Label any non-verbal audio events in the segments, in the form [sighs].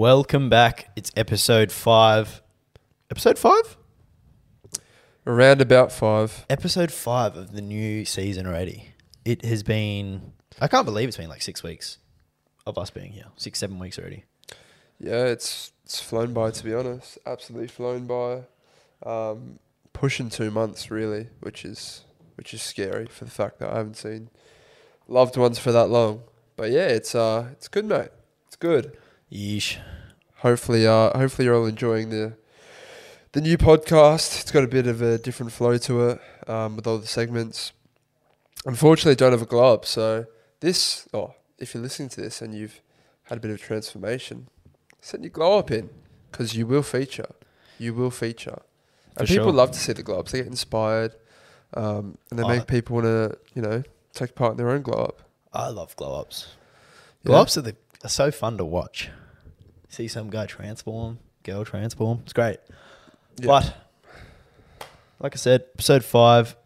Welcome back. It's episode five. Episode five? Around about five. Episode five of the new season already. It has been, I can't believe it's been like six weeks of us being here. Six, seven weeks already. Yeah, it's it's flown by to be honest. Absolutely flown by. Um, pushing two months really, which is which is scary for the fact that I haven't seen loved ones for that long. But yeah, it's uh it's good, mate. It's good. Yeesh. Hopefully, uh, hopefully you're all enjoying the the new podcast. It's got a bit of a different flow to it um, with all the segments. Unfortunately, I don't have a glow up. So this, oh, if you're listening to this and you've had a bit of transformation, send your glow up in because you will feature. You will feature. And For people sure. love to see the glow ups. They get inspired, um, and they make people want to, you know, take part in their own glow up. I love glow ups. Yeah. Glow ups are, the, are so fun to watch. See some guy transform, girl transform. It's great. Yeah. But, like I said, episode five,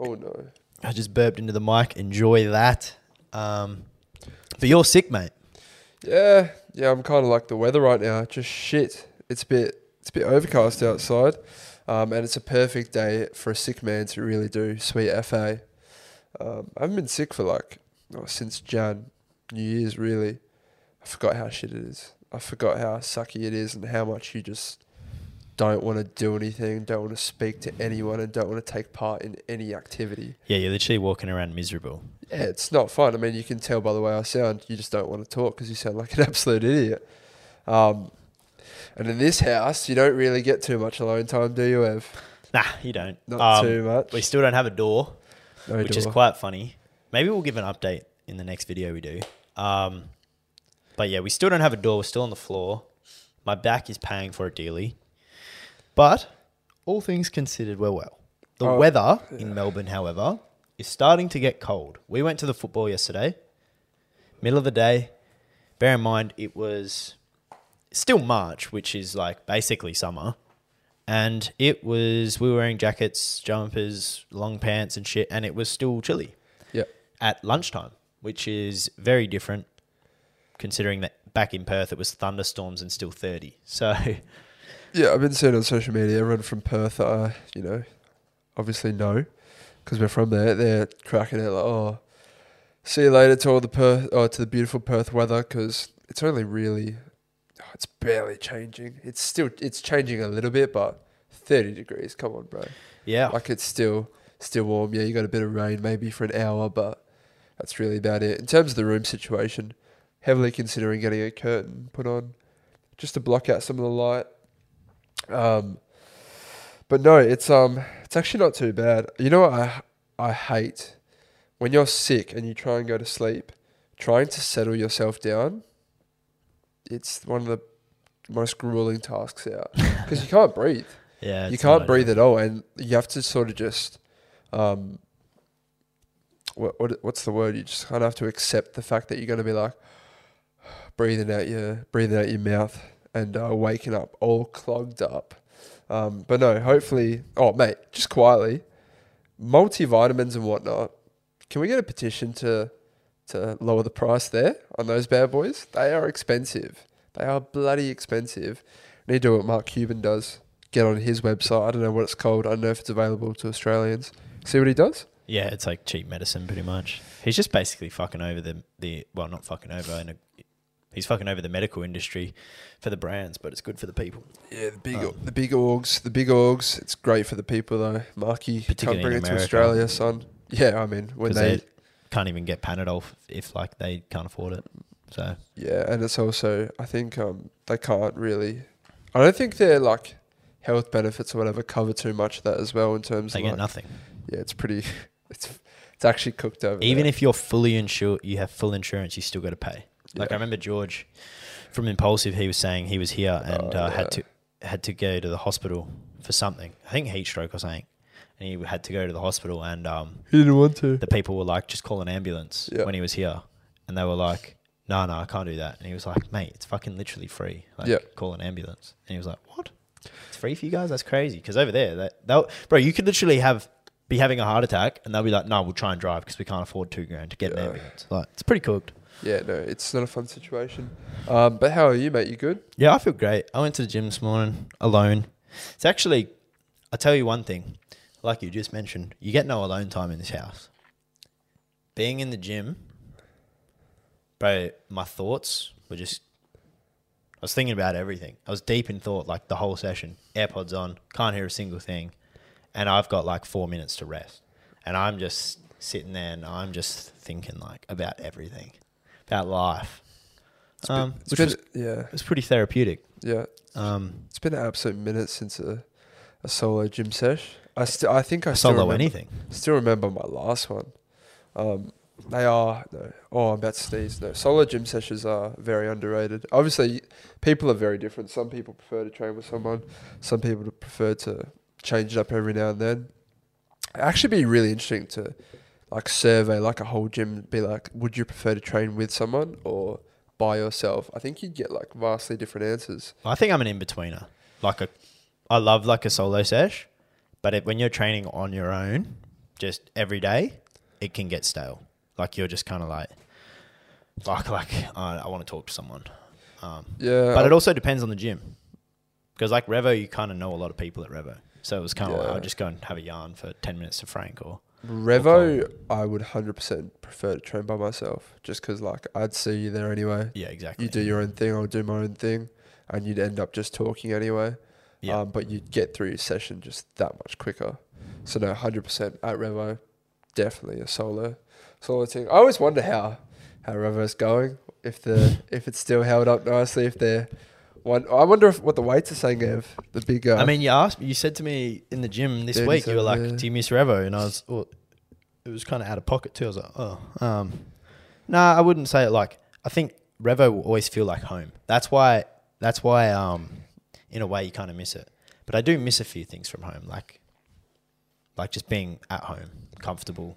Oh no. I just burped into the mic. Enjoy that. Um, but you're sick, mate. Yeah, yeah, I'm kind of like the weather right now. Just shit. It's a bit, it's a bit overcast outside, um, and it's a perfect day for a sick man to really do sweet FA. Um, I haven't been sick for like oh, since Jan, New Year's really. I forgot how shit it is. I forgot how sucky it is and how much you just don't want to do anything, don't want to speak to anyone, and don't want to take part in any activity. Yeah, you're literally walking around miserable. Yeah, it's not fun. I mean, you can tell by the way I sound. You just don't want to talk because you sound like an [laughs] absolute idiot. Um, and in this house, you don't really get too much alone time, do you, Ev? Nah, you don't. Not Um, too much. We still don't have a door, No which is quite funny. Maybe we'll give an update in the next video we do. Um, but yeah, we still don't have a door. We're still on the floor. My back is paying for it dearly. But all things considered, we're well. The Oh, weather in Melbourne, however, is starting to get cold. We went to the football yesterday, middle of the day. Bear in mind, it was still March, which is like basically summer. And it was, we were wearing jackets, jumpers, long pants, and shit, and it was still chilly Yeah. at lunchtime, which is very different considering that back in Perth it was thunderstorms and still 30. So, [laughs] Yeah, I've been seeing on social media everyone from Perth, that I, you know, obviously know because we're from there. They're cracking it like, oh, see you later to all the Perth, oh, to the beautiful Perth weather because it's only really, oh, it's barely changing. It's still, it's changing a little bit, but 30 degrees. Come on, bro. yeah. Like it's still, still warm. Yeah, you got a bit of rain maybe for an hour, but that's really about it. In terms of the room situation, heavily considering getting a curtain put on just to block out some of the light. Um, but no, it's um, it's actually not too bad. You know what I I hate when you're sick and you try and go to sleep, trying to settle yourself down. It's one of the most grueling tasks out [laughs] because you can't breathe yeah. you can't breathe at all, and you have to sort of just, um, what, what what's the word? You just kind of have to accept the fact that you're going to be like [sighs] breathing out your breathing out your mouth and uh, waking up all clogged up. Um, but no, hopefully, oh mate, just quietly, multivitamins and whatnot. Can we get a petition to to lower the price there on those bad boys? They are expensive. They are bloody expensive. Need to do what Mark Cuban does. Get on his website. I don't know what it's called. I don't know if it's available to Australians. See what he does? Yeah, it's like cheap medicine pretty much. He's just basically fucking over the, the well, not fucking over. In a, he's fucking over the medical industry for the brands, but it's good for the people. Yeah, the big Um, the big orgs, the big orgs. It's great for the people though. Marky can't bring in it to Australia, son. Yeah, I mean when they, they can't even get Panadol if, if like they can't afford it. So yeah, and it's also I think um they can't really. I don't think their like health benefits or whatever cover too much of that as well in terms they of get like, nothing. yeah, it's pretty. It's it's actually cooked over. Even there. if you're fully insured, you have full insurance, you still got to pay. Like I remember George from Impulsive, he was saying he was here and Oh, uh, had to had to go to the hospital for something. I think heat stroke or something, and he had to go to the hospital. And um, he didn't want to. the people were like, "Just call an ambulance." Yeah. When he was here, and they were like, "No, no, I can't do that." And he was like, "Mate, it's fucking literally free. Like, Yeah. call an ambulance." And he was like, "What? It's free for you guys? That's crazy." Because over there, that, that bro, you could literally have be having a heart attack, and they'll be like, "No, we'll try and drive because we can't afford two grand to get an Yeah. ambulance." Like, it's pretty cooked. yeah, no, it's not a fun situation. Um, but how are you, mate? You good? Yeah, I feel great. I went to the gym this morning alone. It's actually, I'll tell you one thing. Like you just mentioned, you get no alone time in this house. Being in the gym, bro, my thoughts were just. I was thinking about everything. I was deep in thought like the whole session. AirPods on, can't hear a single thing. And I've got like four minutes to rest. And I'm just sitting there and I'm just thinking like about everything, about life. Um, It's which been, was, yeah, it was pretty therapeutic. yeah. Um, It's been an absolute minute since a, a solo gym sesh. I still, I think I I still solo remember, anything. Still remember my last one. Um, they are no. Oh, I'm about to sneeze. No, solo gym sessions are very underrated. Obviously, people are very different. Some people prefer to train with someone. Some people prefer to change it up every now and then. It'd actually be really interesting to like survey like a whole gym. Be like, would you prefer to train with someone or by yourself? I think you'd get like vastly different answers. I think I'm an in betweener. Like a, I love like a solo sesh, but it, when you're training on your own, just every day, it can get stale. Like you're just kind of like, fuck, like I, I want to talk to someone. Um, Yeah, but it also depends on the gym, because like Revo, you kind of know a lot of people at Revo, so it was kind of like I'll just go and have a yarn for ten minutes to Frank or Revo, I would hundred percent prefer to train by myself, just because like I'd see you there anyway. yeah, exactly. You do your own thing, I'll do my own thing, and you'd end up just talking anyway. Yeah. Um, but you'd get through your session just that much quicker. So no, hundred percent at Revo, definitely a solo, solo thing. I always wonder how how Revo's going. If the if it's still held up nicely, if they're one. I wonder if what the weights are saying Ev. the big. Uh, I mean, you asked, you said to me in the gym this week, you were like, yeah. "Do you miss Revo?" And I was, well, it was kind of out of pocket too. I was like, "Oh, um, nah, I wouldn't say it like. I think Revo will always feel like home. That's why. That's why. Um, in a way, you kind of miss it. But I do miss a few things from home, like, like just being at home, comfortable.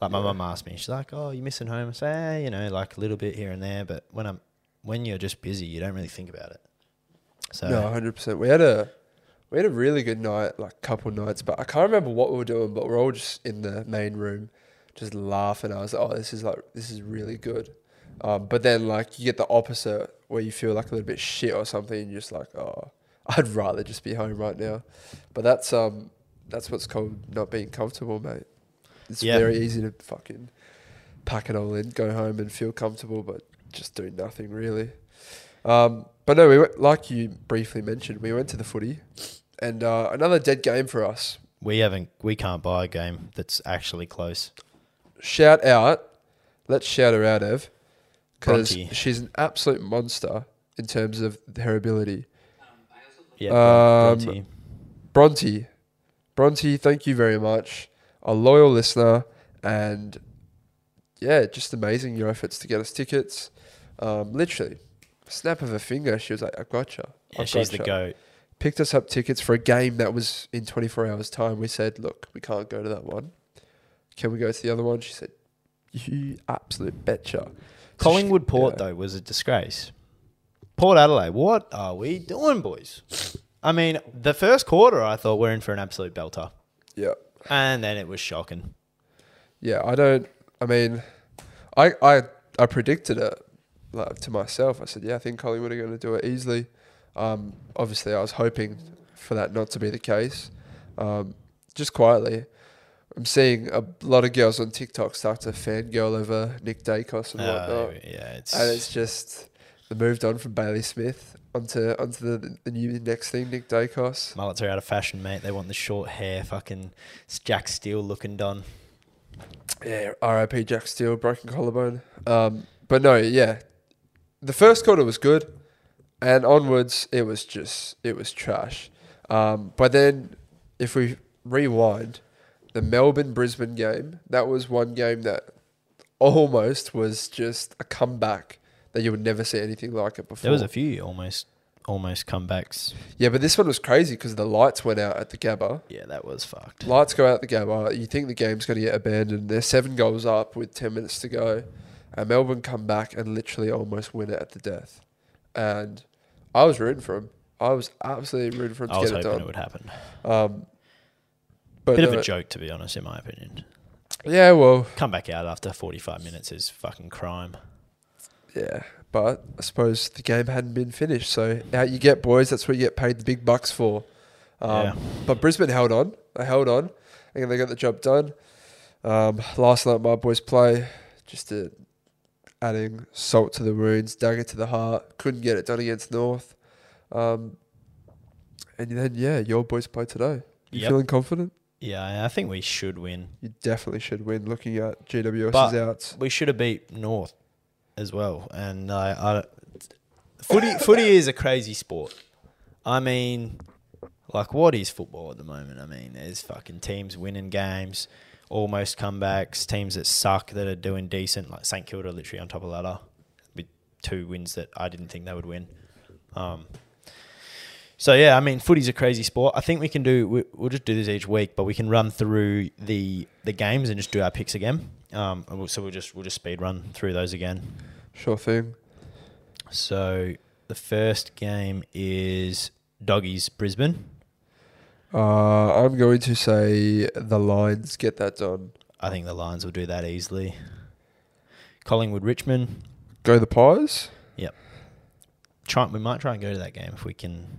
Like my Yeah. mum asked me, she's like, "Oh, you missing home?" I say, eh, "You know, like a little bit here and there." But when I'm, when you're just busy, you don't really think about it. So No, hundred percent. We had a we had a really good night, like a couple nights, but I can't remember what we were doing. But we're all just in the main room, just laughing. I was like, oh, this is like this is really good. Um, but then like you get the opposite where you feel like a little bit shit or something, and you're just like, oh, [laughs] I'd rather just be home right now. But that's um that's what's called not being comfortable, mate. It's Yeah. very easy to fucking pack it all in, go home and feel comfortable, but just do nothing really. Um, but no, we went, like you briefly mentioned, we went to the footy, and uh, another dead game for us. We haven't. We can't buy a game that's actually close. Shout out, let's shout her out, Ev, because Bronte. she's an absolute monster in terms of her ability. Yeah, Um, Bronte. Bronte, Bronte, thank you very much, a loyal listener, and yeah, just amazing your efforts to get us tickets. Um, literally, snap of a finger, she was like, "I gotcha." Yeah, I've she's the gotcha." goat. picked us up tickets for a game that was in 24 hours time. We said, look, we can't go to that one. Can we go to the other one? She said, you absolute betcha. So Collingwood she- Port yeah. though was a disgrace. Port Adelaide, what are we doing, boys? I mean, the first quarter, I thought we're in for an absolute belter, Yeah. and then it was shocking. Yeah, I don't, I mean, I, I, I predicted it like, to myself. I said, yeah, I think Collingwood are going to do it easily. Um, obviously, I was hoping for that not to be the case. Um, just quietly, I'm seeing a lot of girls on TikTok start to fangirl over Nick Daicos and whatnot. Uh, yeah, it's, And it's just they moved on from Bailey Smith onto onto the, the new next thing, Nick Daicos. mullets are out of fashion, mate. They want the short hair, fucking Jack Steele looking done. Yeah, R.I.P. Jack Steele, broken collarbone. Um, but no, yeah, the first quarter was good, and onwards it was just it was trash. Um, but then if we rewind, the Melbourne Brisbane game, that was one game that almost was just a comeback that you would never see anything like it before. There was a few almost, almost comebacks. Yeah, but this one was crazy because the lights went out at the Gabba. Yeah, that was fucked. Lights go out at the Gabba. You think the game's going to get abandoned. They're seven goals up with 10 minutes to go. And Melbourne come back and literally almost win it at the death. And I was rooting for him. I was absolutely rooting for him I to was get it hoping done. it would happen. Um, but Bit of no, a joke, to be honest, in my opinion. Yeah, well, Come back out after 45 minutes is fucking crime. Yeah, but I suppose the game hadn't been finished. So out you get, boys. That's what you get paid the big bucks for. Um, Yeah. But Brisbane held on. They held on, and they got the job done. Um, last night, my boys play just to adding salt to the wounds, dagger to the heart. Couldn't get it done against North. Um, and then yeah, your boys play today. You Yep. feeling confident? Yeah, I think we should win. You definitely should win. Looking at GWS's But- outs. We should have beat North as well. And I footy footy is a crazy sport. I mean, like what is football at the moment? I mean, there's fucking teams winning games, almost comebacks, teams that suck that are doing decent, like St Kilda literally on top of the ladder with two wins that I didn't think they would win. Um, so yeah, I mean, footy's a crazy sport. I think we can do. We, we'll just do this each week, but we can run through the the games and just do our picks again. Um, we'll, so we'll just we'll just speed run through those again. Sure thing. So the first game is Doggies Brisbane. Uh, I'm going to say the Lions get that done. I think the Lions will do that easily. Collingwood Richmond. Go the Pies. Yep. Try we might try and go to that game if we can,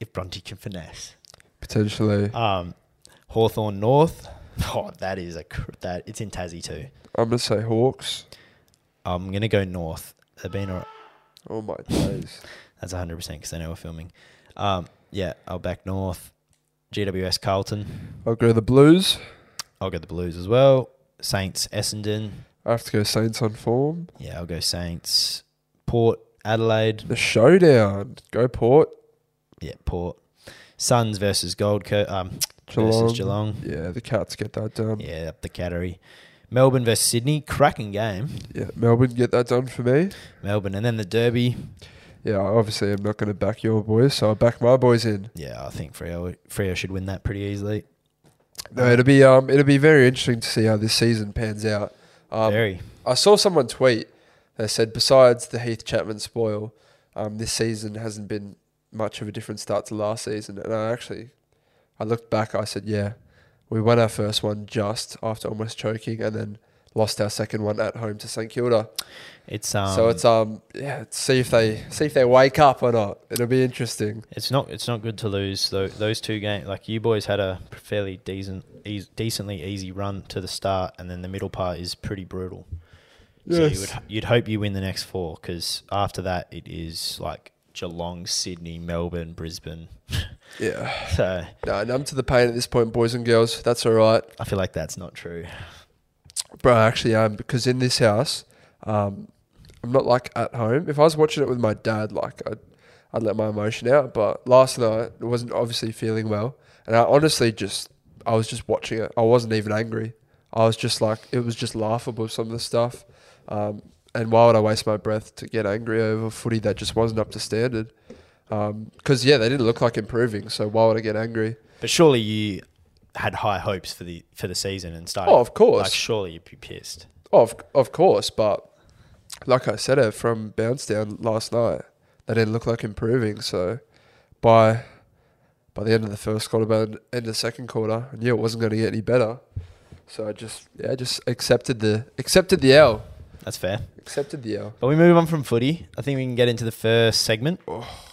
if Bronte can finesse. Potentially. Um, Hawthorn North. [laughs] Oh, that is a cr- that it's in Tassie too. I'm going to say Hawks. I'm gonna go North. They've been all- Oh my days. [laughs] that's 100 percent because I know we're filming. Um, yeah, I'll back North. GWS Carlton. I'll go the Blues. I'll go the Blues as well. Saints Essendon. I have to go Saints on form. Yeah, I'll go Saints. Port Adelaide. The showdown. Go Port. Yeah, Port. Suns versus Gold Coast. Um, Geelong. versus Geelong. Yeah, the Cats get that done. Yeah, up the Cattery. Melbourne versus Sydney. Cracking game. Yeah, Melbourne get that done for me. Melbourne, and then the Derby. Yeah, obviously I'm not going to back your boys, so I back my boys in. Yeah, I think Freo Freo should win that pretty easily. No, it'll be um, it'll be very interesting to see how this season pans out. Um, Very. I saw someone tweet that said, besides the Heath Chapman spoil, um, this season hasn't been much of a different start to last season. And I actually, I looked back, I said, yeah, we won our first one just after almost choking, and then lost our second one at home to St Kilda. It's um. so it's um, yeah, see if they see if they wake up or not. It'll be interesting. It's not. It's not good to lose though. Those two games, like you boys had a fairly decent, eas decently easy run to the start, and then the middle part is pretty brutal. So you would you'd hope you win the next four because after that it is like Geelong, Sydney, Melbourne, Brisbane. [laughs] yeah. So No, numb to the pain at this point, boys and girls. That's all right. I feel like that's not true. Bro, I actually am because in this house, um, I'm not like at home. If I was watching it with my dad, like I'd, I'd let my emotion out. But last night, I wasn't obviously feeling well, and I honestly just, I was just watching it. I wasn't even angry. I was just like, it was just laughable some of the stuff. Um, and why would I waste my breath to get angry over footy that just wasn't up to standard? Because yeah, they didn't look like improving. So why would I get angry? But surely you had high hopes for the for the season and started. Oh, of course. Like surely you'd be pissed. Of of course, but like I said, it from bounce down last night, they didn't look like improving. So by by the end of the first quarter, by the end of the second quarter, I knew it wasn't going to get any better. So I just yeah, just accepted the accepted the L, That's fair. accepted the L. But we move on from footy. I think we can get into the first segment,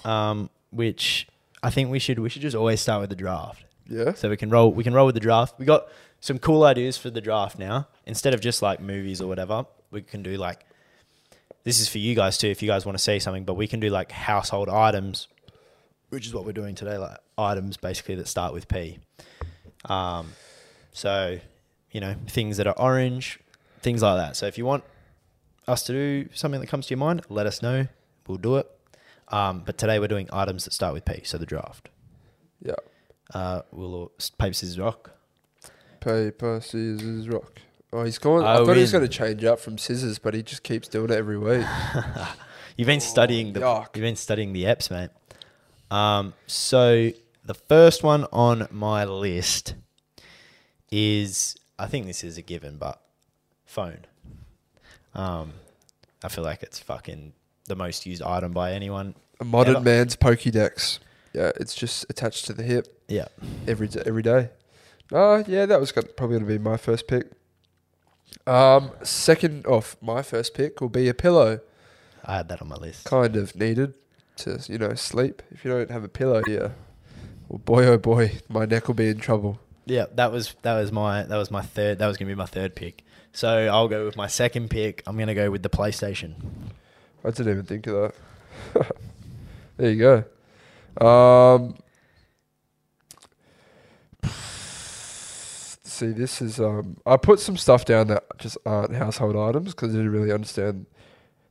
um, which I think we should we should just always start with the draft. Yeah, So we can roll we can roll with the draft. We got some cool ideas for the draft now. Instead of just like movies or whatever, we can do like this is for you guys too if you guys want to see something, but we can do like household items, which is what we're doing today, like items basically that start with P. Um, so, you know, things that are orange, things like that. So if you want us to do something that comes to your mind, let us know. We'll do it. Um, but today we're doing items that start with P, so the draft. yeah. Uh, we'll all- paper scissors rock. Paper scissors rock. Oh, he's going. I, I thought he was going to change up from scissors, but he just keeps doing it every week. [laughs] You've been studying the yuck. you've been studying the apps, mate. Um, so the first one on my list is I think this is a given, but phone. Um, I feel like it's fucking the most used item by anyone. A modern Ever. man's Pokédex. Yeah, it's just attached to the hip. Yeah, every d- every day. Oh, yeah, that was got, probably going to be my first pick. Um, second off, my first pick will be a pillow. I had that on my list. kind of needed to, you know, sleep. If you don't have a pillow, yeah. Well, boy, oh boy, my neck will be in trouble. Yeah, that was that was my that was my third. That was gonna be my third pick. So I'll go with my second pick. I'm gonna go with the PlayStation. I didn't even think of that. [laughs] there you go. Um, see, this is. Um, I put some stuff down that just aren't household items because I didn't really understand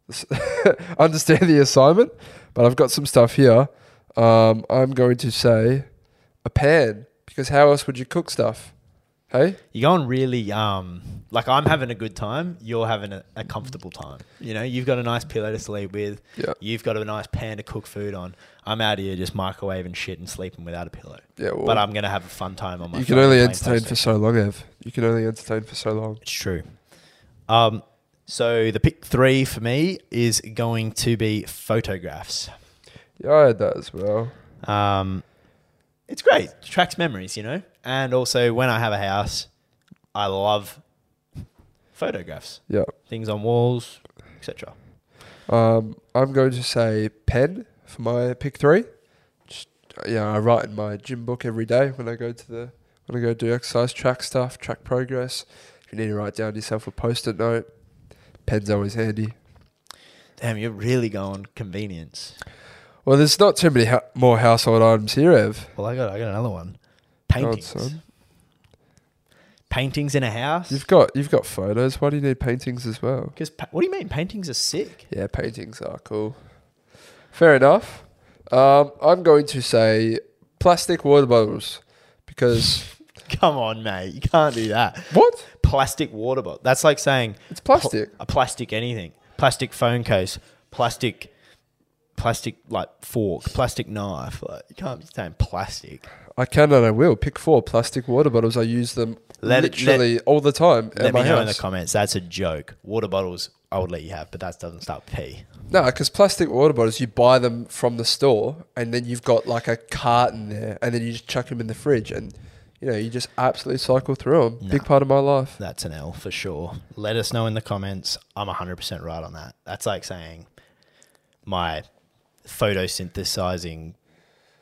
[laughs] understand the assignment. But I've got some stuff here. Um, I'm going to say a pan because how else would you cook stuff? Hey, You're going really um like I'm having a good time. You're having a, a comfortable time. You know, you've got a nice pillow to sleep with. yeah, You've got a nice pan to cook food on. I'm out here just microwaving shit and sleeping without a pillow. yeah. Well, But I'm gonna have a fun time on my. you can only entertain for so long, Ev. You can only entertain for so long. It's true. Um, so the pick three for me is going to be photographs. Yeah, I had that as well. Um, it's great. It tracks memories, you know. And also, when I have a house, I love photographs, Yeah. things on walls, etc. Um, I'm going to say pen for my pick three. Just, yeah, I write in my gym book every day when I go to the when I go do exercise, track stuff, track progress. If you need to write down yourself a post-it note, pen's always handy. Damn, you're really going convenience. Well, there's not too many ha- more household items here, Ev. Well, I got I got another one. Paintings. son. Paintings in a house. You've got you've got photos. Why do you need paintings as well? Because pa- what do you mean? Paintings are sick. Yeah, paintings are cool. Fair enough. Um, I'm going to say plastic water bottles because [laughs] Come on, mate. You can't do that. what? Plastic water bottle. That's like saying It's plastic. a plastic anything. Plastic phone case. Plastic. Plastic like fork. Plastic knife. Like you can't be saying plastic. I can and I will. Pick four plastic water bottles. I use them Let it- literally all the time Let me know in the comments. That's a joke. Water bottles. I would let you have, but that doesn't start P. no, because plastic water bottles, you buy them from the store, and then you've got like a carton there, and then you just chuck them in the fridge, and you know you just absolutely cycle through them. No. Big part of my life. That's an L for sure. Let us know in the comments. I'm 100% right on that. That's like saying my photosynthesizing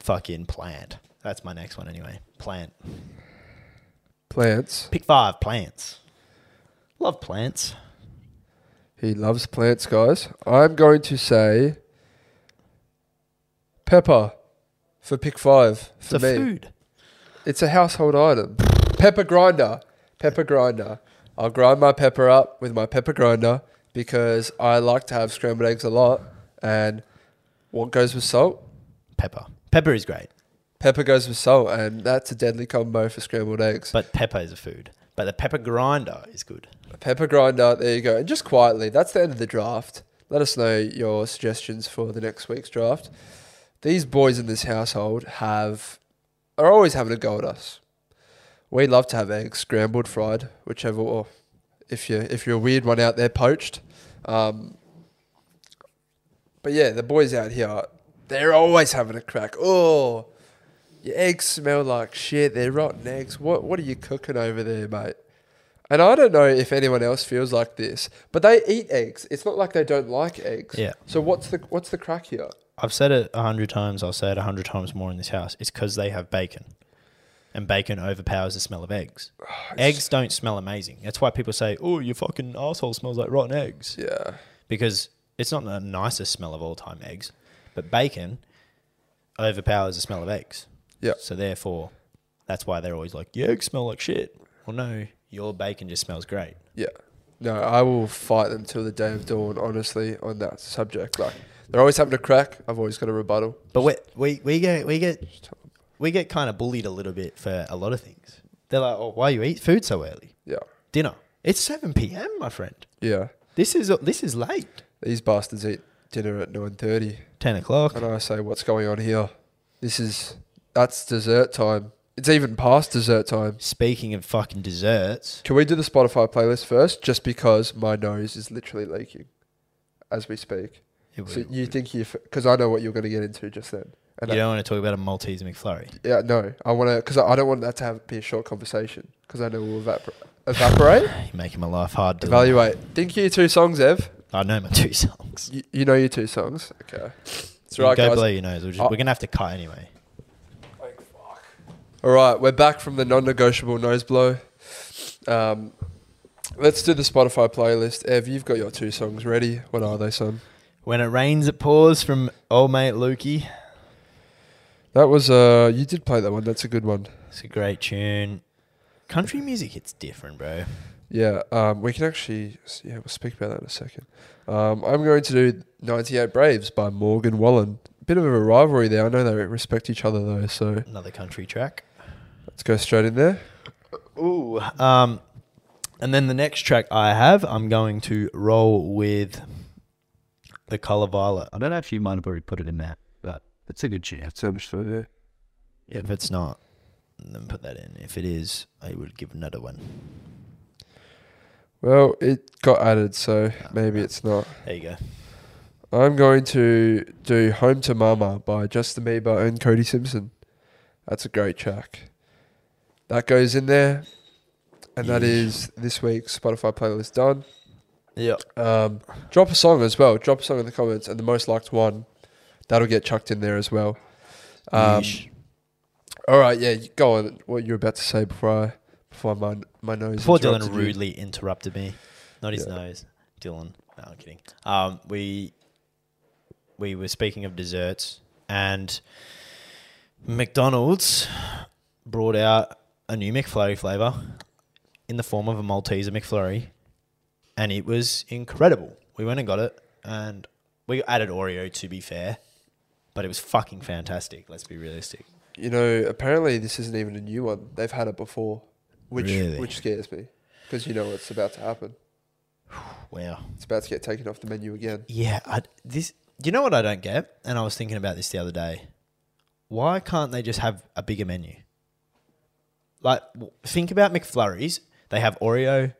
fucking plant. That's my next one anyway. Plant. Plants. Pick five plants. Love plants. He loves plants, guys. I'm going to say pepper for pick five It's for a me. food. It's a household item. Pepper grinder. Pepper grinder. I'll grind my pepper up with my pepper grinder because I like to have scrambled eggs a lot. And what goes with salt? Pepper. Pepper is great, Pepper goes with salt, and that's a deadly combo for scrambled eggs. but pepper is a food. But the pepper grinder is good. Pepper grinder, there you go. And just quietly, that's the end of the draft. Let us know your suggestions for the next week's draft. These boys in this household have are always having a go at us. We love to have eggs, scrambled, fried, whichever. Or if you if you're a weird one out there, poached. Um, but yeah, the boys out here, they're always having a crack. Oh, your eggs smell like shit. They're rotten eggs. What what are you cooking over there, mate? And I don't know if anyone else feels like this, but they eat eggs. It's not like they don't like eggs. Yeah. So what's the what's the crack here? I've said it a hundred times. I'll say it a hundred times more in this house. It's because they have bacon, and bacon overpowers the smell of eggs. [sighs] eggs don't smell amazing. That's why people say, "Oh, your fucking asshole smells like rotten eggs," Yeah. because it's not the nicest smell of all time. Eggs, but bacon overpowers the smell of eggs. Yeah. So therefore, that's why they're always like, "Your eggs smell like shit." Well, no, your bacon just smells great. Yeah. No, I will fight them till the day of dawn, honestly, on that subject. Like they're always having a crack. I've always got a rebuttal. But we we we get we get we get kind of bullied a little bit for a lot of things. They're like, "Oh, why you eat food so early? Yeah. Dinner. It's seven p.m., my friend. Yeah. This is this is late. These bastards eat dinner at nine thirty. Ten o'clock. And I say, What's going on here? This is that's dessert time. It's even past dessert time. Speaking of fucking desserts, Can we do the Spotify playlist first? Just because my nose is literally leaking as we speak. it So would- you think you, because I know what you're going to get into just then. And you I- don't want to talk about a Maltese McFlurry. yeah, no, I want to, because I I don't want that to have be a short conversation, because I know we'll evapor- evaporate. [sighs] You're making my life hard. To Evaluate. Think you two songs, Ev. I know my [laughs] two songs. You, you know your two songs. Okay. It's You right, go guys. blow your nose. We're, just, Oh. we're gonna have to cut anyway. Like fuck. All right, we're back from the non-negotiable nose blow. Um, let's do the Spotify playlist. Ev, you've got your two songs ready. What are they, son? When it rains, it pours from old mate Lukey. That was uh, you did play that one. That's a good one. It's a great tune. Country music hits different, bro. Yeah, um, we can actually yeah we'll speak about that in a second. Um, I'm going to do 98 Braves by Morgan Wallen. Bit of a rivalry there. I know they respect each other though, so Another country track. let's go straight in there. Ooh. Um, and then the next track I have, I'm going to roll with the color violet. I don't know if you might have already put it in there, but it's a good tune. So much for there. If it's not, then put that in. If it is, I would give another one. Well, it got added, so maybe it's not. There you go. I'm going to do Home to Mama by Justin Bieber and Cody Simpson. That's a great track. That goes in there. And that Yeah. is this week's Spotify playlist done. Yep. Um, drop a song as well. Drop a song in the comments, and the most liked one, that'll get chucked in there as well. Um, all right, yeah, go on. What you're about to say before I before my my nose. Before Dylan interrupted you. rudely interrupted me, not his Yeah. nose, Dylan. No, I'm kidding. Um, we we were speaking of desserts, and McDonald's brought out a new McFlurry flavor in the form of a Malteser McFlurry, and it was incredible. We went and got it, and we added Oreo to be fair, but it was fucking fantastic. Let's be realistic. You know, apparently this isn't even a new one. They've had it before, which Really? which scares me because you know what's about to happen. [sighs] Wow. It's about to get taken off the menu again. Yeah, I, this. You know what I don't get, and I was thinking about this the other day. Why can't they just have a bigger menu? Like, think about McFlurries. They have Oreo.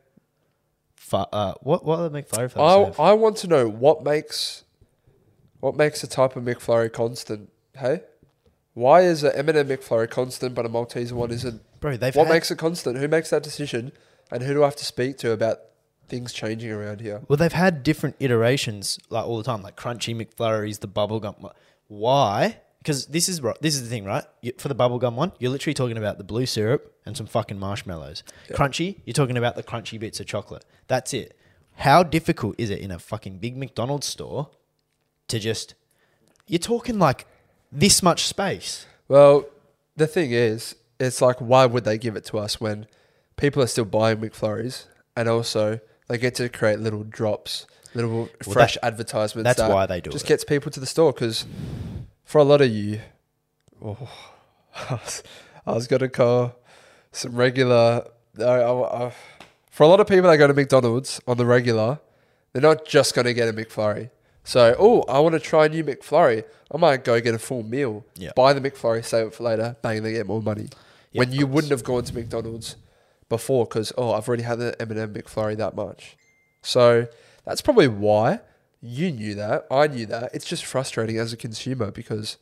Fu- uh, what what are the McFlurry flavors I? I want to know what makes what makes a type of McFlurry constant. Hey, why is an M&M McFlurry constant but a Malteser one isn't? Bro, they've What had, makes it constant? Who makes that decision? And who do I have to speak to about things changing around here? well, they've had different iterations like all the time, like crunchy McFlurries, the bubblegum. one. Why? Because this is ri- this is the thing, right? You, for the bubblegum one, you're literally talking about the blue syrup and some fucking marshmallows. Crunchy, you're talking about the crunchy bits of chocolate. That's it. How difficult is it in a fucking big McDonald's store to just you're talking like this much space? Well, the thing is, it's like why would they give it to us when people are still buying McFlurries and also they get to create little drops, little fresh advertisements. that's that why they do just it. Just gets people to the store because for a lot of you, oh, [laughs] I was, was gonna call some regular. I, I, I, for a lot of people that go to McDonald's on the regular, they're not just gonna get a McFlurry. So, oh, I want to try a new McFlurry. I might go get a full meal, Yeah. buy the McFlurry, save it for later. Bang, they get more money. Yeah, when you wouldn't have gone to McDonald's before because oh, I've already had the M&M McFlurry that much. So that's probably why you knew that. I knew that. It's just frustrating as a consumer because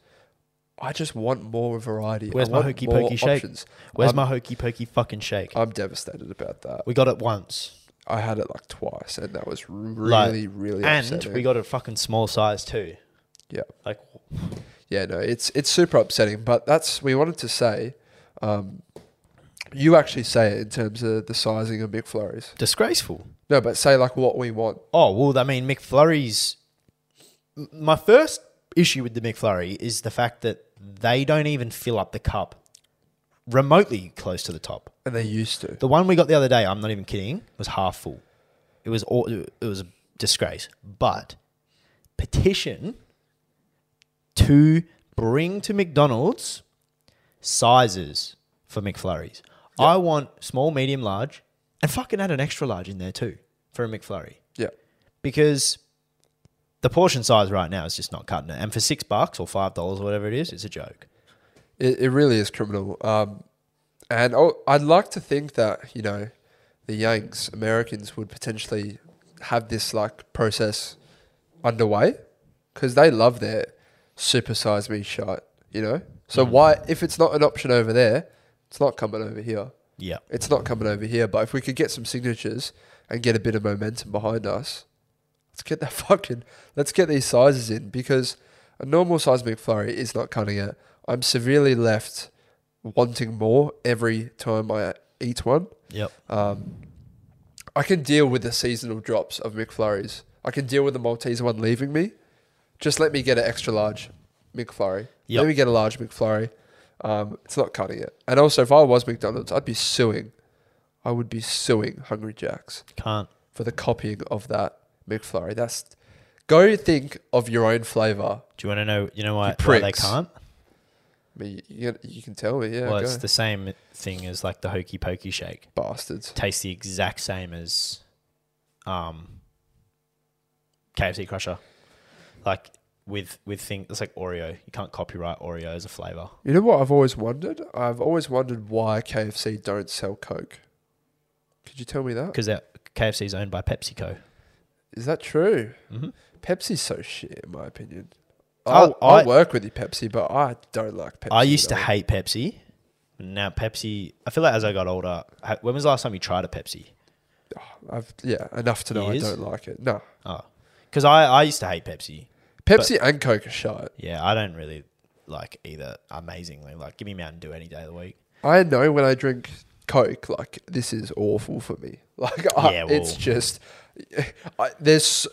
I just want more variety. I Where's my hokey pokey shake? Where's I'm, my hokey pokey fucking shake? I'm devastated about that. we got it once. I had it like twice, and that was Like, really, really and upsetting. we got a fucking small size too. Yeah. Like Yeah, no, it's it's super upsetting. But that's we wanted to say. Um, you actually say it in terms of the sizing of McFlurries. disgraceful. No, but say like what we want. Oh well, I mean McFlurries. My first issue with the McFlurry is the fact that they don't even fill up the cup remotely close to the top. And they used to. The one we got the other day, I'm not even kidding, was half full. It was all, it was a disgrace. But petition to bring to McDonald's sizes for McFlurries. I want small, medium, large, and fucking add an extra large in there too for a McFlurry Yeah. because the portion size right now is just not cutting it. And for six bucks or five dollars or whatever it is, it's a joke. It, it really is criminal. Um, and oh, I'd like to think that, you know, the Yanks, Americans, would potentially have this like process underway because they love their supersize me shot, you know? So why, if it's not an option over there, it's not coming over here. Yeah. It's not coming over here. But if we could get some signatures and get a bit of momentum behind us, let's get that [laughs] fucking let's get these sizes in because a normal size McFlurry is not cutting it. I'm severely left wanting more every time I eat one. Yep. Um, I can deal with the seasonal drops of McFlurries. I can deal with the Maltese one leaving me. Just let me get an extra large McFlurry. Yep. Let me get a large McFlurry. Um, it's not cutting it. And also, if I was McDonald's, I'd be suing. I would be suing Hungry Jacks Can't. for the copying of that McFlurry. That's go think of your own flavor. Do you want to know? You know why, You why they can't? I mean, you, you can tell me, yeah, well, go. it's the same thing as like the hokey pokey shake. bastards. Tastes the exact same as um KFC Crusher. Like with with things it's like Oreo. You can't copyright Oreo as a flavor. You know what I've always wondered? I've always wondered why KFC don't sell Coke. Could you tell me that? Because KFC is owned by PepsiCo. Is that true? Mm-hmm. Pepsi's so shit, in my opinion. I- I'll, I'll work with you, Pepsi, but I don't like Pepsi. I used to hate Pepsi. Now Pepsi, I feel like as I got older, when was the last time you tried a Pepsi? I've yeah enough to know Years? I don't like it. No, Oh, because I, I used to hate Pepsi. Pepsi and Coke are shit. Yeah, I don't really like either amazingly. Like, give me Mountain Dew any day of the week. I know when I drink Coke, like this is awful for me. [laughs] Like I, Yeah, it's well- just I, there's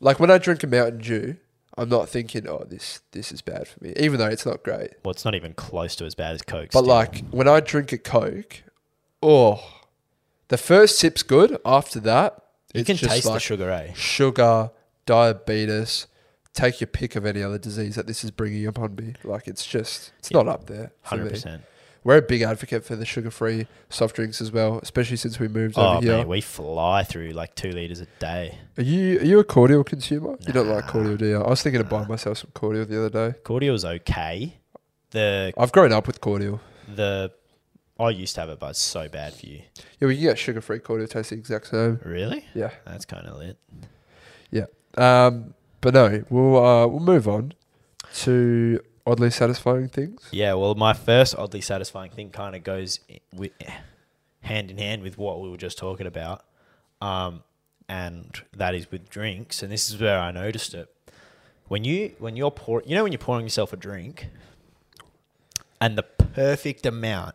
like when I drink a Mountain Dew, I'm not thinking, oh this this is bad for me, even though it's not great. Well, it's not even close to as bad as Coke. But still. like when I drink a Coke, oh, the first sip's good. After that, you it's can just taste the like sugar, eh? sugar, diabetes. Take your pick of any other disease that this is bringing upon me. Like it's just, it's not up there. Hundred percent. We're a big advocate for the sugar-free soft drinks as well, especially since we moved Oh over here. man, we fly through like two liters a day. Are you are you a cordial consumer? You don't like cordial, do you? I was thinking of buying myself some cordial the other day. Cordial's okay. The I've grown up with cordial. the I used to have it, but it's so bad for you. Yeah, we can get sugar-free cordial. Tastes the exact same. Really? Yeah. That's kind of lit. Yeah. Um, but no, we'll uh, we'll move on to oddly satisfying things. Yeah. Well, my first oddly satisfying thing kind of goes with hand in hand with what we were just talking about, um, and that is with drinks. And this is where I noticed it. When you when you're pour, you know when you're pouring yourself a drink, and the perfect amount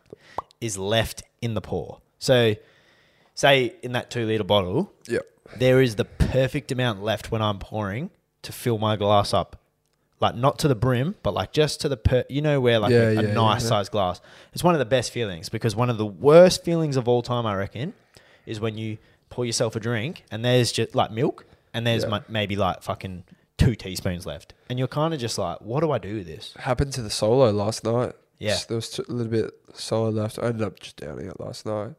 is left in the pour. So, say in that two liter bottle, Yep. there is the perfect amount left when I'm pouring to fill my glass up. Like not to the brim, but like just to the per you know where like Yeah, a, a yeah, nice yeah. sized glass. It's one of the best feelings because one of the worst feelings of all time I reckon is when you pour yourself a drink and there's just like milk and there's Yeah. ma- maybe like fucking two teaspoons left and you're kind of just like what do I do with this? Happened to the solo last night. Yeah. Just- there was t- a little bit solo left. I ended up just downing it last night.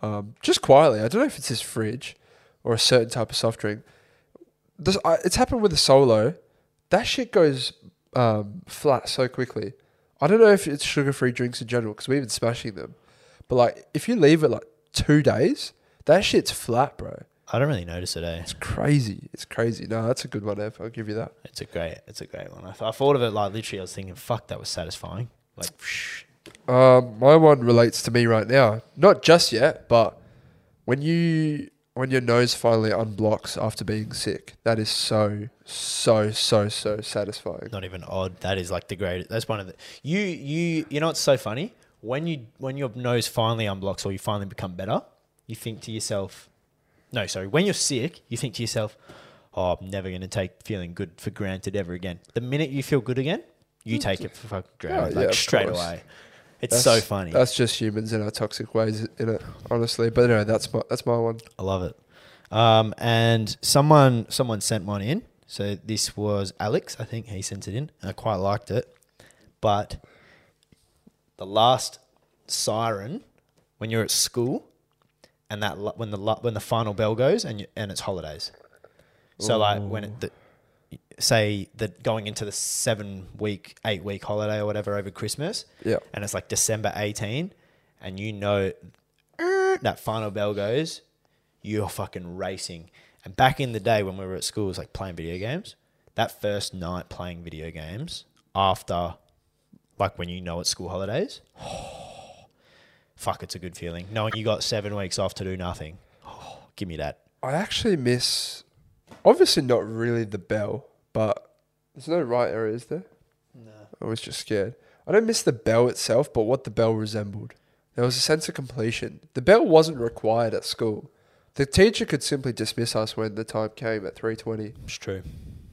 Um, just quietly. I don't know if it's this fridge or a certain type of soft drink. This, I, it's happened with the solo. That shit goes um, flat so quickly. I don't know if it's sugar-free drinks in general because we've been smashing them. But like, if you leave it like two days, that shit's flat, bro. I don't really notice it, eh? It's crazy. It's crazy. No, that's a good one, Ev. I'll give you that. It's a great, it's a great one. I, th- I thought of it like literally. I was thinking, fuck, that was satisfying. Like, whoosh. Um, my one relates to me right now. Not just yet, but when you when your nose finally unblocks after being sick, that is so so so so satisfying. not even odd. That is like the great. That's one of the you you you know what's so funny when you when your nose finally unblocks or you finally become better, you think to yourself, no, sorry, when you're sick, you think to yourself, oh, I'm never going to take feeling good for granted ever again. The minute you feel good again, you mm. take it for fucking granted, oh, yeah, like of straight course. away. It's so funny. That's just humans in our toxic ways in it, honestly. But no, that's my that's my one. I love it. Um, and someone someone sent one in. So this was Alex, I think he sent it in. And I quite liked it. But the last siren when you're at school and that when the when the final bell goes and you, and it's holidays. So like when it, the, say that going into the 7 week, 8 week holiday or whatever over Christmas Yeah. and it's like December 18 and you know "Er," that final bell goes, you're fucking racing. And back in the day when we were at school, it was like playing video games. That first night playing video games after, like when you know it's school holidays, [sighs] fuck, it's a good feeling. Knowing you got seven weeks off to do nothing. [sighs] give me that. I actually miss obviously not really the bell, but there's no right area, is there? No. I was just scared. I don't miss the bell itself, but what the bell resembled. There was a sense of completion. The bell wasn't required at school. The teacher could simply dismiss us when the time came at 3:20. It's true.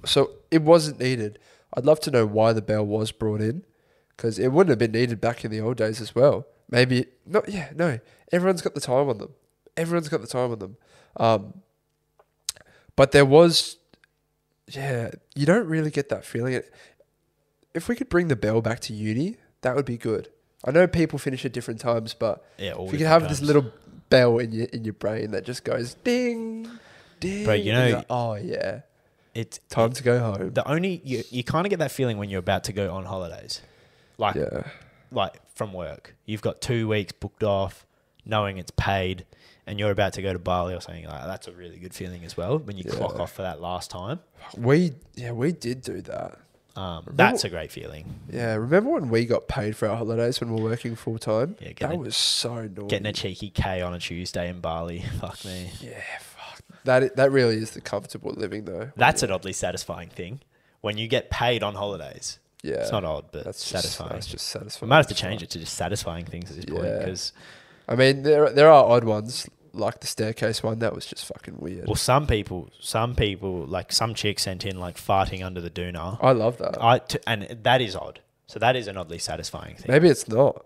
So it wasn't needed. I'd love to know why the bell was brought in because it wouldn't have been needed back in the old days as well. Maybe not. Yeah, no. Everyone's got the time on them. Everyone's got the time on them. Um, but there was, yeah, you don't really get that feeling. If we could bring the bell back to uni, that would be good. I know people finish at different times, but Yeah, if you could have this little bell in your in your brain that just goes ding, ding. Bro, you know- like, oh yeah, it's time to go home. the only you, you kind of get that feeling when you're about to go on holidays, like Yeah. like from work. You've got two weeks booked off, knowing it's paid, and you're about to go to Bali or something like that. That's a really good feeling as well when you clock off for that last time. We yeah we did do that. Um, that's a great feeling. Yeah, remember when we got paid for our holidays when we were working full time? Yeah, that a- was so naughty. Getting a cheeky K on a Tuesday in Bali, [laughs] fuck me. yeah, fuck. That that really is the comfortable living though. That's an oddly satisfying thing when you get paid on holidays. yeah. It's not odd, but that's satisfying. Just, that's just we might have to change it to just satisfying things at this point because I mean, there there are odd ones like the staircase one. That was just fucking weird. well, some people, some people like some chick sent in like farting under the doona. I love that. I t- and that is odd. So that is an oddly satisfying thing. Maybe it's not.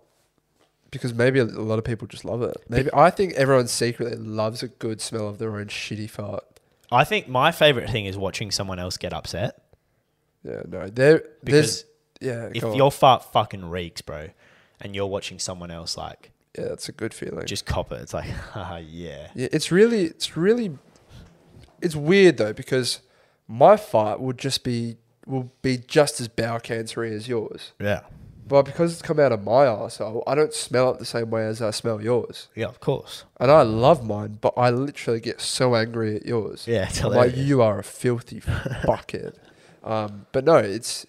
Because maybe a lot of people just love it. Maybe I think everyone secretly loves a good smell of their own shitty fart. I think my favorite thing is watching someone else get upset Yeah, no, there. because There's yeah. if your fart fucking reeks, bro, and you're watching someone else like yeah, that's a good feeling. just cop it, it's like, [laughs] haha, yeah, Yeah, it's really, it's really, it's weird though because my fart would just be will be just as bowel cancery as yours, yeah, but because it's come out of my arsehole, I don't smell it the same way as I smell yours, yeah, of course, and I love mine, but I literally get so angry at yours. yeah, it's I'm like you are a filthy [laughs] bucket. Um, but no, it's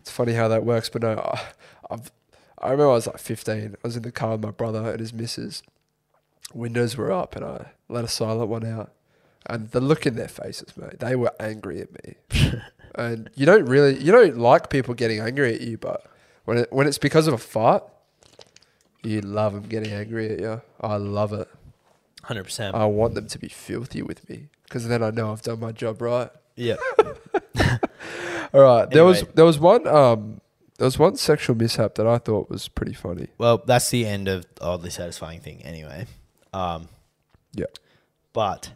it's funny how that works. But no, I, I've I remember I was like 15. I was in the car with my brother and his missus. Windows were up, and I let a silent one out. And the look in their faces, mate, they were angry at me. [laughs] and you don't really, you don't like people getting angry at you, but when it, when it's because of a fart, you love them getting angry at you. I love it. hundred percent. I want them to be filthy with me because then I know I've done my job right. Yeah, [laughs] All right, there was there was one um there was one sexual mishap that I thought was pretty funny. well, that's the end of oddly satisfying thing, anyway. Um, Yeah. but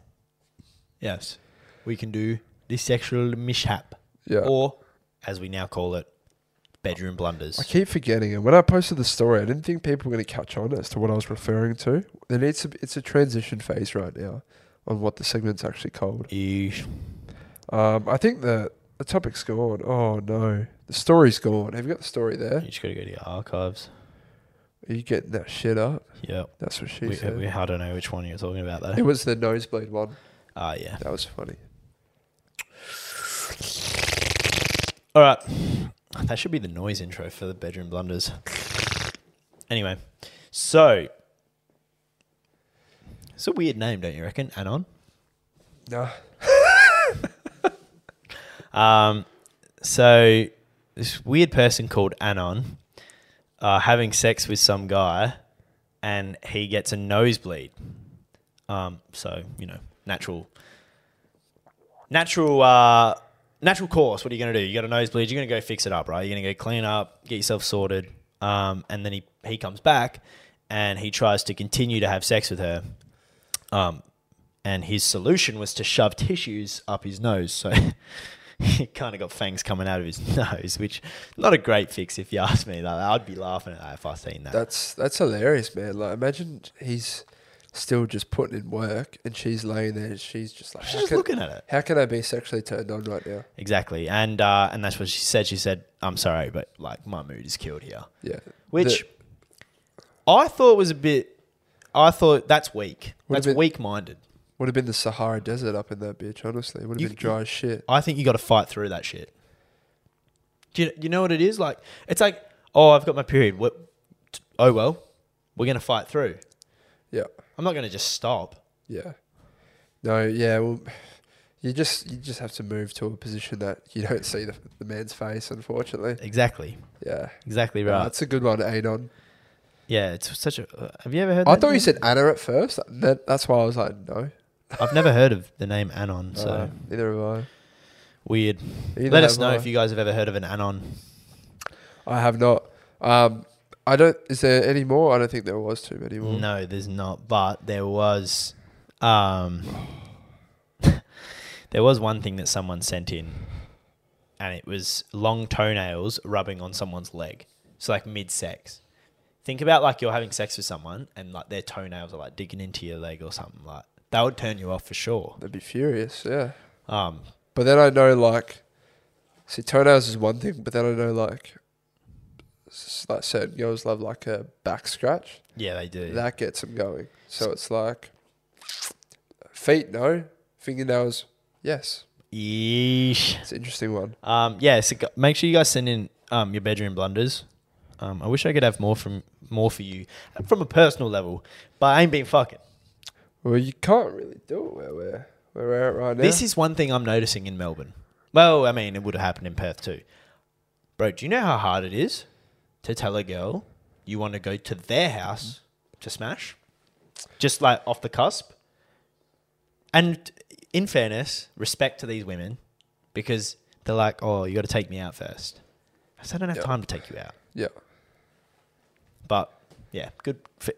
yes, we can do the sexual mishap, Yeah, or as we now call it, bedroom blunders. I keep forgetting it. When I posted the story, I didn't think people were going to catch on as to what I was referring to. There needs to be, it's a transition phase right now on what the segment's actually called. Eesh. Um, I think the the topic's gone. Oh no, the story's gone. Have you got the story there? You just got to go to your archives. Are you getting that shit up? Yep. That's what she We, said. we, I don't know which one you're talking about it was the nosebleed one. Ah, yeah. That was funny. All right. That should be the noise intro for the bedroom blunders. Anyway, so it's a weird name, don't you reckon? Anon. No. [laughs] Um, so this weird person called Anon, uh, having sex with some guy, and he gets a nosebleed. Um, so you know, natural, natural, uh, natural course. What are you gonna do? You got a nosebleed. You're gonna go fix it up, right? You're gonna go clean up, get yourself sorted. Um, and then he he comes back, and he tries to continue to have sex with her. Um, and his solution was to shove tissues up his nose. So [laughs] [laughs] he kind of got fangs coming out of his [laughs] nose, which not a great fix if you ask me. Like, I'd be laughing at that if I seen that. That's that's hilarious, man. Like imagine he's still just putting in work and she's laying there and she's just like She's just can, looking at it. how can I be sexually turned on right now? Exactly, and uh, and that's what she said. She said, "I'm sorry, but like my mood is killed here," Yeah. which The- I thought was a bit. I thought that's weak. That's been- weak-minded. Would have been the Sahara Desert up in that bitch, honestly. It Would have You- been dry as shit. I think you got to fight through that shit. Do you, you know what it is? Like it's like, oh, I've got my period. What? Oh well, we're gonna fight through. Yeah. I'm not gonna just stop. Yeah. No, yeah, well [sighs] You just you just have to move to a position that you [laughs] don't see the, the man's face. Unfortunately, Exactly. yeah. Exactly Right. right. That's a good one, Anon. Yeah, it's such a. Uh, have you ever heard? I that thought you name? said Anna at first. That, that's why I was like, no. I've never heard of the name Anon. So Uh, neither have weird. I. Either Let us have know I. if you guys have ever heard of an Anon. I have not. Um, I don't. Is there any more? I don't think there was too many more. No, there's not. But there was, um, [laughs] there was one thing that someone sent in, and it was long toenails rubbing on someone's leg. So like mid-sex. Think about like you're having sex with someone, and like their toenails are like digging into your leg or something like that would turn you off for sure. They'd be furious. Yeah. Um, But then I know like, see, toenails is one thing, but then I know like, s- like certain girls love like a back scratch. yeah, they do. That gets them going. So it's like, feet no, fingernails yes. Yeesh. It's an interesting one. Um, yeah, so make sure you guys send in um, your bedroom blunders. Um, I wish I could have more from more for you from a personal level, but I ain't been fucking. Well, you can't really do it where we're where we're at right now. This is one thing I'm noticing in Melbourne. Well, I mean, it would have happened in Perth too. Bro, do you know how hard it is to tell a girl you want to go to their house to smash? Just like off the cusp. And in fairness, respect to these women because they're like, oh, you got to take me out first. I said, I don't have Yeah. time to take you out. yeah. But yeah, good for,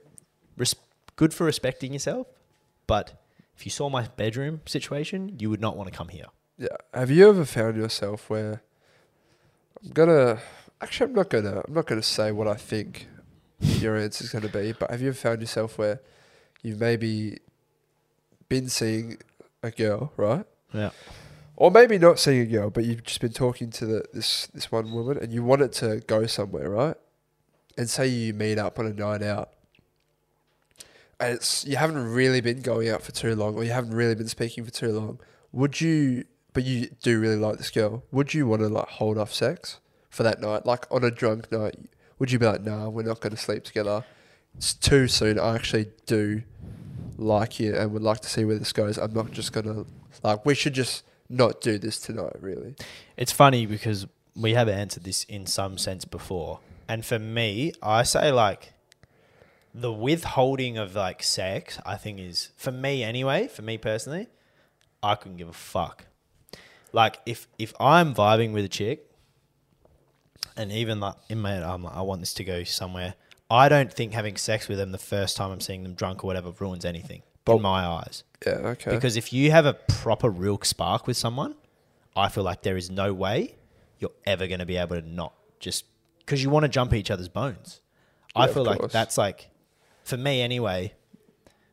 res- good for respecting yourself. But if you saw my bedroom situation, you would not want to come here. Yeah. Have you ever found yourself where I'm gonna actually I'm not gonna I'm not gonna say what I think your answer is gonna be, but have you ever found yourself where you've maybe been seeing a girl, right? Yeah. Or maybe not seeing a girl, but you've just been talking to the, this this one woman and you want it to go somewhere, right? And say you meet up on a night out. And it's you haven't really been going out for too long or you haven't really been speaking for too long. Would you but you do really like this girl, would you want to like hold off sex for that night? Like on a drunk night, would you be like, nah, we're not gonna sleep together. It's too soon. I actually do like you and would like to see where this goes. I'm not just gonna like we should just not do this tonight, really. It's funny because we have answered this in some sense before. And for me, I say like the withholding of like sex, I think is for me anyway, for me personally, I couldn't give a fuck. Like if if I'm vibing with a chick and even like in my I'm like, I want this to go somewhere. I don't think having sex with them the first time I'm seeing them drunk or whatever ruins anything But- in my eyes. Yeah, okay. Because if you have a proper real spark with someone, I feel like there is no way you're ever going to be able to not just because you want to jump each other's bones. I Yeah, of feel like that's like, for me anyway,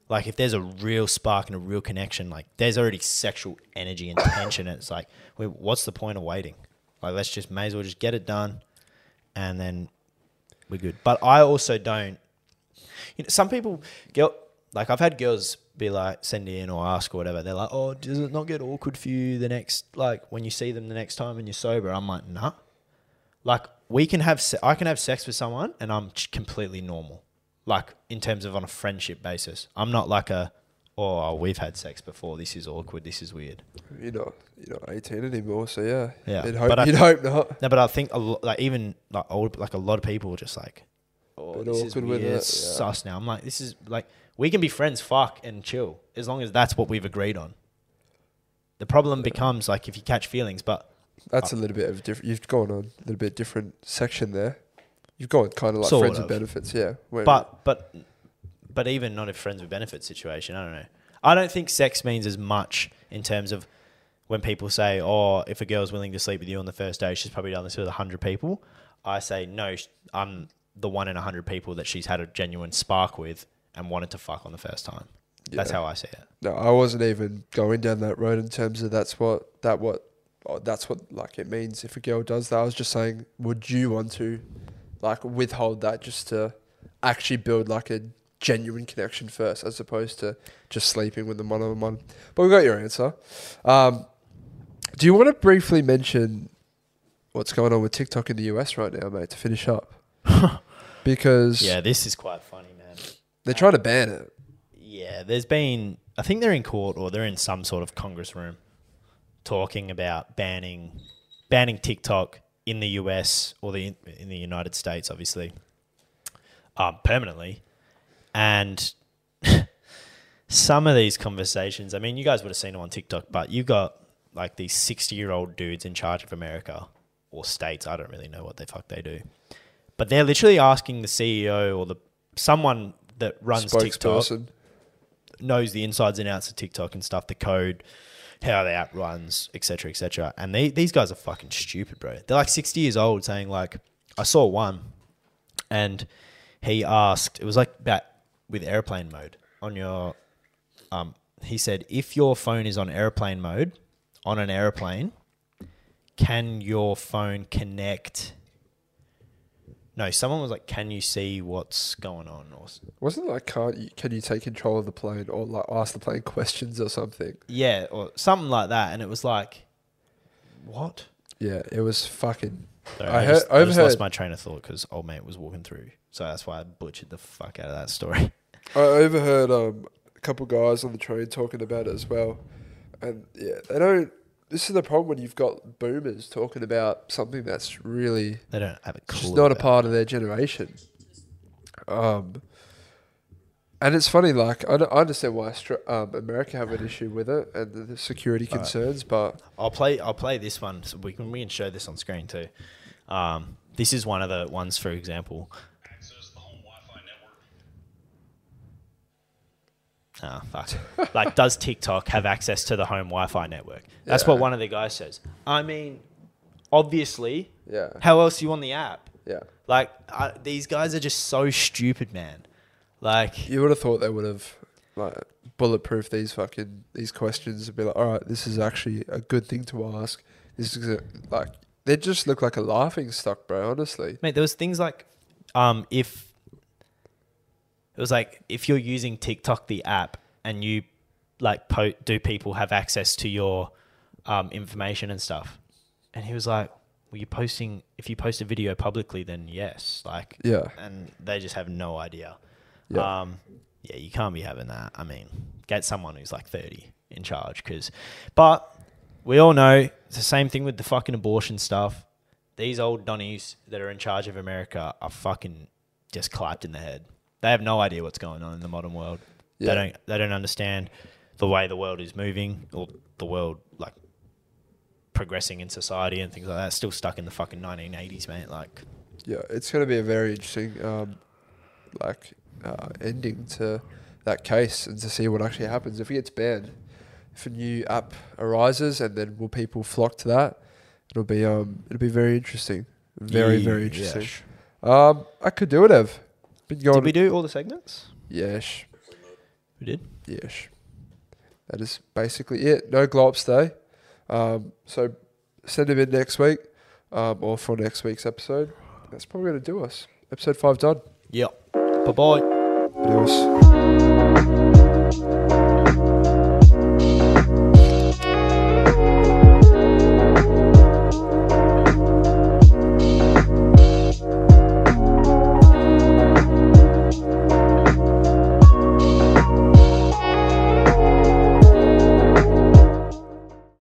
like if there's a real spark and a real connection, like there's already sexual energy and tension. and it's like, wait, what's the point of waiting? Like, let's just, may as well just get it done and then we're good. But I also don't, you know, some people, girl, like I've had girls be like, send in or ask or whatever. They're like, oh, does it not get awkward for you the next, like when you see them the next time and you're sober? I'm like, nah. Like we can have, se- I can have sex with someone and I'm completely normal. Like in terms of on a friendship basis, I'm not like a, oh, oh, we've had sex before. This is awkward. This is weird. you're not you're not 18 anymore, so yeah. Yeah, You'd hope, but you'd hope not. No, but I think a lo- like even like old, like a lot of people are just like, oh, this is weird. it, It's yeah. sus now. I'm like, this is like we can be friends, fuck and chill as long as that's what we've agreed on. The problem becomes like if you catch feelings, but That's a little bit of different. You've gone on a little bit different section there. You've got kind of like Sort friends of. with benefits, yeah. But but but even not a friends with benefits situation. I don't know. I don't think sex means as much in terms of when people say, "Oh, if a girl's willing to sleep with you on the first day, she's probably done this with a hundred people." I say, "No, I'm the one in a hundred people that she's had a genuine spark with and wanted to fuck on the first time." That's how I see it. No, I wasn't even going down that road in terms of that's what that what oh, that's what like it means if a girl does that. I was just saying, would you want to like withhold that just to actually build like a genuine connection first, as opposed to just sleeping with them one on one? But we got your answer. Um, do you want to briefly mention what's going on with TikTok in the US right now, mate? To finish up, [laughs] because Yeah, this is quite funny, man. they're trying to ban it. Yeah, there's been. I think they're in court or they're in some sort of Congress room, talking about banning banning TikTok in the US or the in the United States, obviously, um, permanently, and [laughs] some of these conversations. I mean, you guys would have seen them on TikTok, but you got like these sixty-year-old dudes in charge of America or states. I don't really know what the fuck they do, but they're literally asking the CEO or the someone that runs TikTok knows the insides and outs of TikTok and stuff, the code, how the app runs, etc., etc. And they, these guys are fucking stupid, bro. They're like 60 years old, saying like, I saw one, and he asked, it was like about with airplane mode on your, um, he said, if your phone is on airplane mode on an airplane, can your phone connect? No, someone was like, "Can you see what's going on?" Or Wasn't it like can't you, can you take control of the plane or like ask the plane [laughs] questions or something? Yeah, or something like that. And it was like, what? Yeah, it was fucking. Sorry, I I, heard- just, I just overheard- lost my train of thought because old mate was walking through. So that's why I butchered the fuck out of that story. [laughs] I overheard um, a couple guys on the train talking about it as well, and yeah, they don't. This is the problem when you've got boomers talking about something that's really They don't have a clue. just not a part of their generation. Um, and it's funny, like I, I understand why um, America have an issue with it and the, security Right. concerns, but I'll play. I'll play this one. So we can we can show this on screen too. Um, this is one of the ones, for example. access the home Wi-Fi network. Ah, fuck. like, does TikTok have access to the home Wi-Fi network? That's Yeah. what one of the guys says. I mean, obviously, yeah, how else are you on the app? yeah. Like, I, these guys are just so stupid, man. Like, You would have thought they would have like bulletproof these fucking these questions and be like, all right, this is actually a good thing to ask. This is a, like they just look like a laughing stock, bro. Honestly, Mate, there was things like, um, if it was like if you're using TikTok the app and you like po- do people have access to your um, information and stuff, and he was like, "Well, you're posting if you post a video publicly, then yes, like, yeah, and they just have no idea. yeah, Um, yeah, you can't be having that. I mean, get someone who's like 30 in charge. Cause, but we all know it's the same thing with the fucking abortion stuff. These old donnies that are in charge of America are fucking just clapped in the head. They have no idea what's going on in the modern world. Yeah. They don't. They don't understand the way the world is moving or the world like progressing in society and things like that. Still stuck in the fucking 1980s, mate. Like, yeah. It's going to be a very interesting, um, like, uh, ending to that case and to see what actually happens if it gets banned. If a new app arises and then will people flock to that? It'll be um, it'll be very interesting. Very very interesting. Yes. Um, I could do it, Ev. Been. Did we do all the segments? Yes. We did. Yes. That is basically it. No glops day. Um, so send them in next week um, or for next week's episode. That's probably going to do us. Episode 5 done. Yep. Bye bye. Adios.